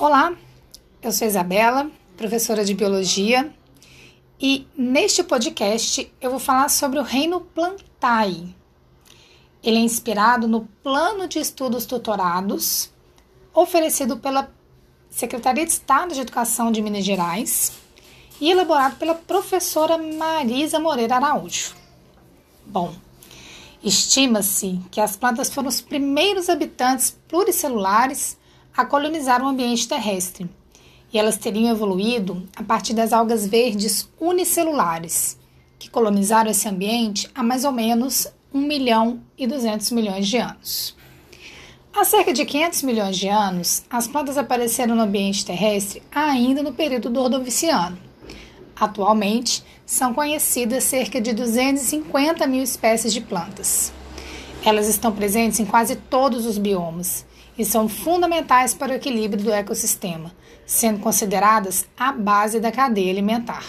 Olá, eu sou Isabela, professora de biologia, e neste podcast eu vou falar sobre o reino Plantae. Ele é inspirado no Plano de Estudos Tutorados oferecido pela Secretaria de Estado de Educação de Minas Gerais e elaborado pela professora Marisa Moreira Araújo. Bom, estima-se que as plantas foram os primeiros habitantes pluricelulares a colonizar o ambiente terrestre, e elas teriam evoluído a partir das algas verdes unicelulares, que colonizaram esse ambiente há mais ou menos 1 milhão e 200 milhões de anos. Há cerca de 500 milhões de anos, as plantas apareceram no ambiente terrestre ainda no período do Ordoviciano. Atualmente, são conhecidas cerca de 250 mil espécies de plantas. Elas estão presentes em quase todos os biomas e são fundamentais para o equilíbrio do ecossistema, sendo consideradas a base da cadeia alimentar.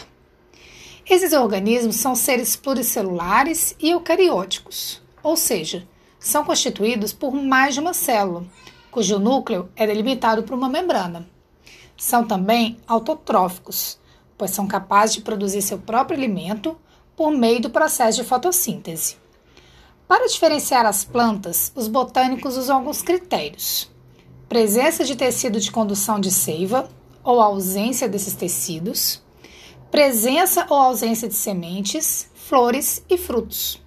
Esses organismos são seres pluricelulares e eucarióticos, ou seja, são constituídos por mais de uma célula, cujo núcleo é delimitado por uma membrana. São também autotróficos, pois são capazes de produzir seu próprio alimento por meio do processo de fotossíntese. Para diferenciar as plantas, os botânicos usam alguns critérios: presença de tecido de condução de seiva ou ausência desses tecidos, presença ou ausência de sementes, flores e frutos.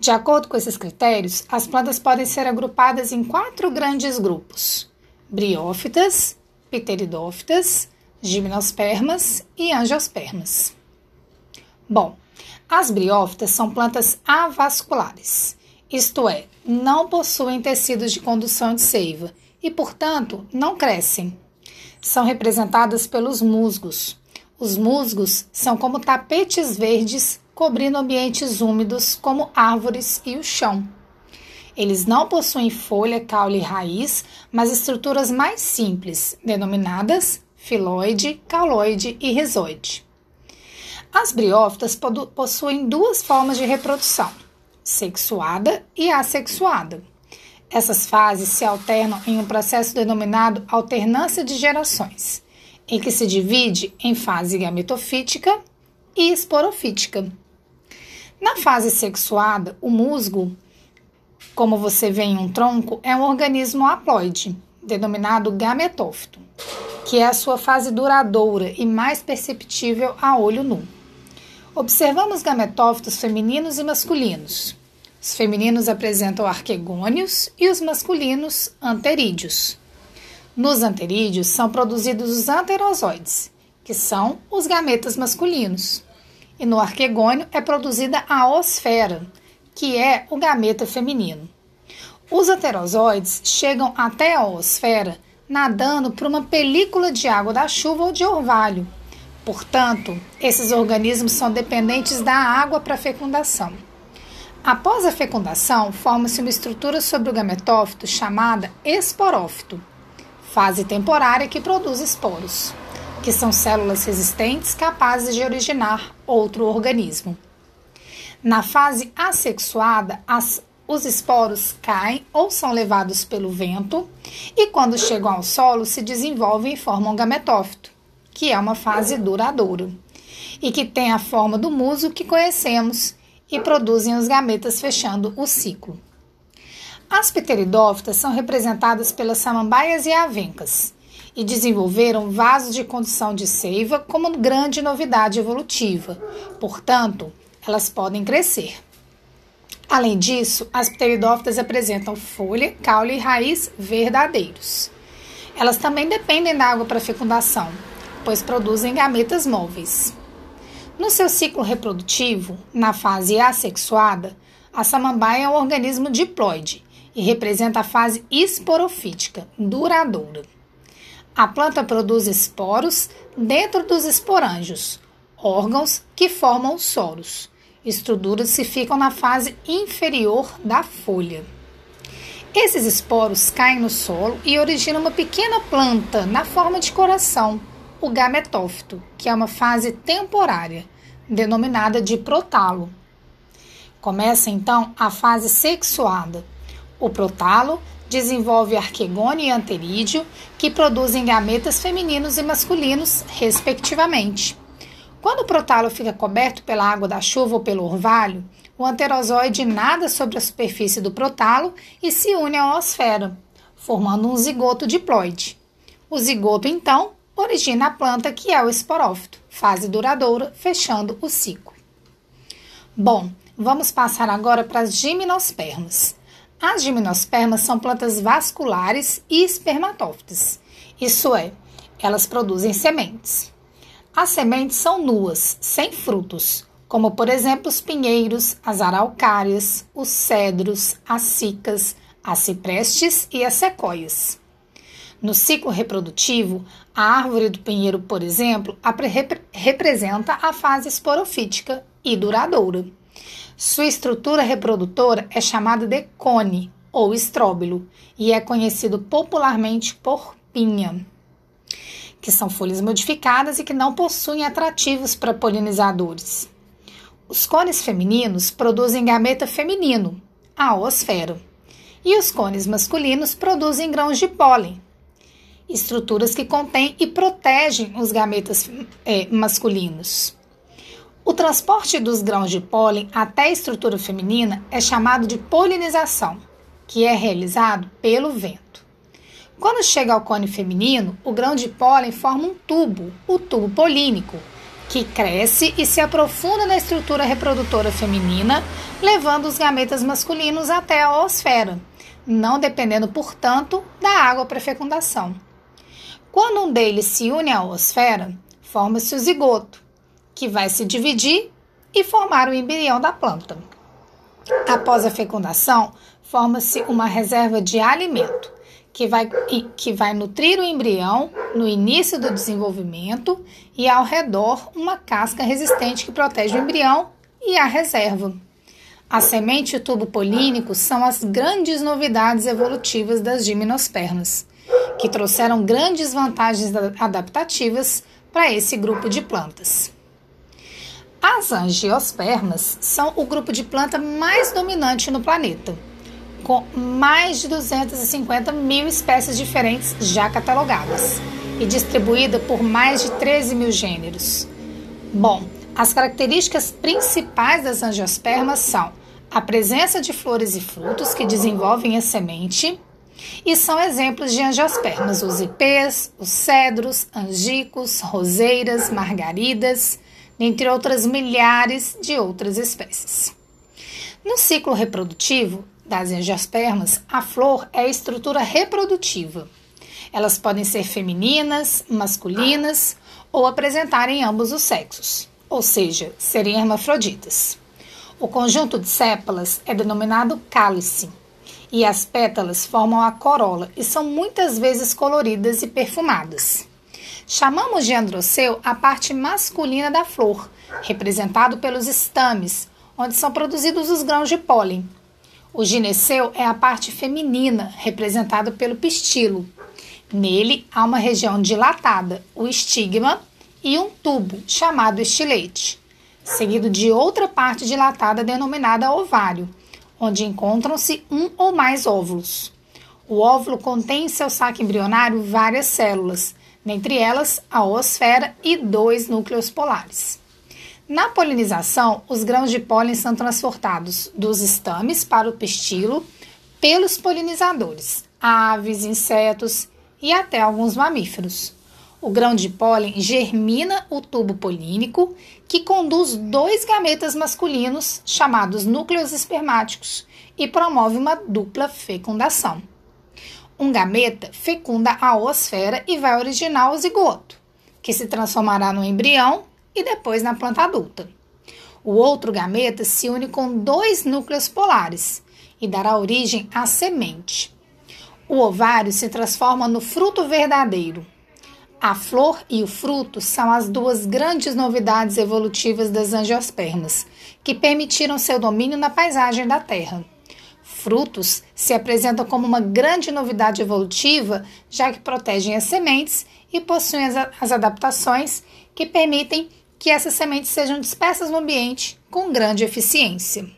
De acordo com esses critérios, as plantas podem ser agrupadas em quatro grandes grupos: briófitas, pteridófitas, gimnospermas e angiospermas. Bom, as briófitas são plantas avasculares, isto é, não possuem tecidos de condução de seiva e, portanto, não crescem. São representadas pelos musgos. Os musgos são como tapetes verdes cobrindo ambientes úmidos como árvores e o chão. Eles não possuem folha, caule e raiz, mas estruturas mais simples, denominadas filoide, cauloide e rizoide. As briófitas possuem duas formas de reprodução, sexuada e assexuada. Essas fases se alternam em um processo denominado alternância de gerações, em que se divide em fase gametofítica e esporofítica. Na fase sexuada, o musgo, como você vê em um tronco, é um organismo haploide, denominado gametófito que é a sua fase duradoura e mais perceptível a olho nu. Observamos gametófitos femininos e masculinos. Os femininos apresentam arquegônios e os masculinos anterídeos. Nos anterídeos são produzidos os anterozoides, que são os gametas masculinos. E no arquegônio é produzida a osfera, que é o gameta feminino. Os anterozoides chegam até a osfera nadando por uma película de água da chuva ou de orvalho. Portanto, esses organismos são dependentes da água para a fecundação. Após a fecundação, forma-se uma estrutura sobre o gametófito chamada esporófito, fase temporária que produz esporos, que são células resistentes capazes de originar outro organismo. Na fase assexuada, as os esporos caem ou são levados pelo vento e, quando chegam ao solo, se desenvolvem e formam gametófito, que é uma fase duradoura e que tem a forma do muso que conhecemos e produzem os gametas fechando o ciclo. As pteridófitas são representadas pelas samambaias e avencas e desenvolveram vasos de condução de seiva como grande novidade evolutiva. Portanto, elas podem crescer. Além disso, as pteridófitas apresentam folha, caule e raiz verdadeiros. Elas também dependem da água para fecundação, pois produzem gametas móveis. No seu ciclo reprodutivo, na fase assexuada, a samambaia é um organismo diploide e representa a fase esporofítica, duradoura. A planta produz esporos dentro dos esporângios, órgãos que formam os soros estruturas que ficam na fase inferior da folha. Esses esporos caem no solo e originam uma pequena planta na forma de coração, o gametófito, que é uma fase temporária, denominada de protalo. Começa então a fase sexuada. O protalo desenvolve arquegônio e anterídeo, que produzem gametas femininos e masculinos, respectivamente. Quando o protalo fica coberto pela água da chuva ou pelo orvalho, o anterozoide nada sobre a superfície do protalo e se une à oosfera, formando um zigoto diploide. O zigoto, então, origina a planta que é o esporófito, fase duradoura, fechando o ciclo. Bom, vamos passar agora para as gimnospermas. As gimnospermas são plantas vasculares e espermatófitas, isso é, elas produzem sementes. As sementes são nuas, sem frutos, como por exemplo os pinheiros, as araucárias, os cedros, as cicas, as ciprestes e as sequoias. No ciclo reprodutivo, a árvore do pinheiro, por exemplo, rep representa a fase esporofítica e duradoura. Sua estrutura reprodutora é chamada de cone ou estróbilo e é conhecido popularmente por pinha, que são folhas modificadas e que não possuem atrativos para polinizadores. Os cones femininos produzem gameta feminino, a osfera, e os cones masculinos produzem grãos de pólen, estruturas que contêm e protegem os gametas é, masculinos. O transporte dos grãos de pólen até a estrutura feminina é chamado de polinização, que é realizado pelo vento. Quando chega ao cone feminino, o grão de pólen forma um tubo, o tubo polínico, que cresce e se aprofunda na estrutura reprodutora feminina, levando os gametas masculinos até a oosfera, não dependendo, portanto, da água para fecundação. Quando um deles se une à oosfera, forma-se o zigoto, que vai se dividir e formar o embrião da planta. Após a fecundação, forma-se uma reserva de alimento, que vai, que vai nutrir o embrião no início do desenvolvimento e ao redor uma casca resistente que protege o embrião e a reserva. A semente e o tubo polínico são as grandes novidades evolutivas das gimnospermas, que trouxeram grandes vantagens adaptativas para esse grupo de plantas. As angiospermas são o grupo de planta mais dominante no planeta, com mais de 250 mil espécies diferentes já catalogadas e distribuída por mais de 13 mil gêneros. Bom, as características principais das angiospermas são a presença de flores e frutos que desenvolvem a semente, e são exemplos de angiospermas os ipês, os cedros, angicos, roseiras, margaridas, dentre outras milhares de outras espécies. No ciclo reprodutivo das angiospermas, a flor é a estrutura reprodutiva. Elas podem ser femininas, masculinas ou apresentarem ambos os sexos, ou seja, serem hermafroditas. O conjunto de sépalas é denominado cálice e as pétalas formam a corola e são muitas vezes coloridas e perfumadas. Chamamos de androceu a parte masculina da flor, representado pelos estames, onde são produzidos os grãos de pólen. O gineceu é a parte feminina, representada pelo pistilo. Nele há uma região dilatada, o estigma, e um tubo, chamado estilete, seguido de outra parte dilatada denominada ovário, onde encontram-se um ou mais óvulos. O óvulo contém em seu saco embrionário várias células, dentre elas a oosfera e dois núcleos polares. Na polinização, os grãos de pólen são transportados dos estames para o pistilo pelos polinizadores, aves, insetos e até alguns mamíferos. O grão de pólen germina o tubo polínico, que conduz dois gametas masculinos, chamados núcleos espermáticos, e promove uma dupla fecundação. Um gameta fecunda a oosfera e vai originar o zigoto, que se transformará no embrião e depois na planta adulta. O outro gameta se une com dois núcleos polares e dará origem à semente. O ovário se transforma no fruto verdadeiro. A flor e o fruto são as duas grandes novidades evolutivas das angiospermas, que permitiram seu domínio na paisagem da Terra frutos se apresentam como uma grande novidade evolutiva, já que protegem as sementes e possuem as, adaptações que permitem que essas sementes sejam dispersas no ambiente com grande eficiência.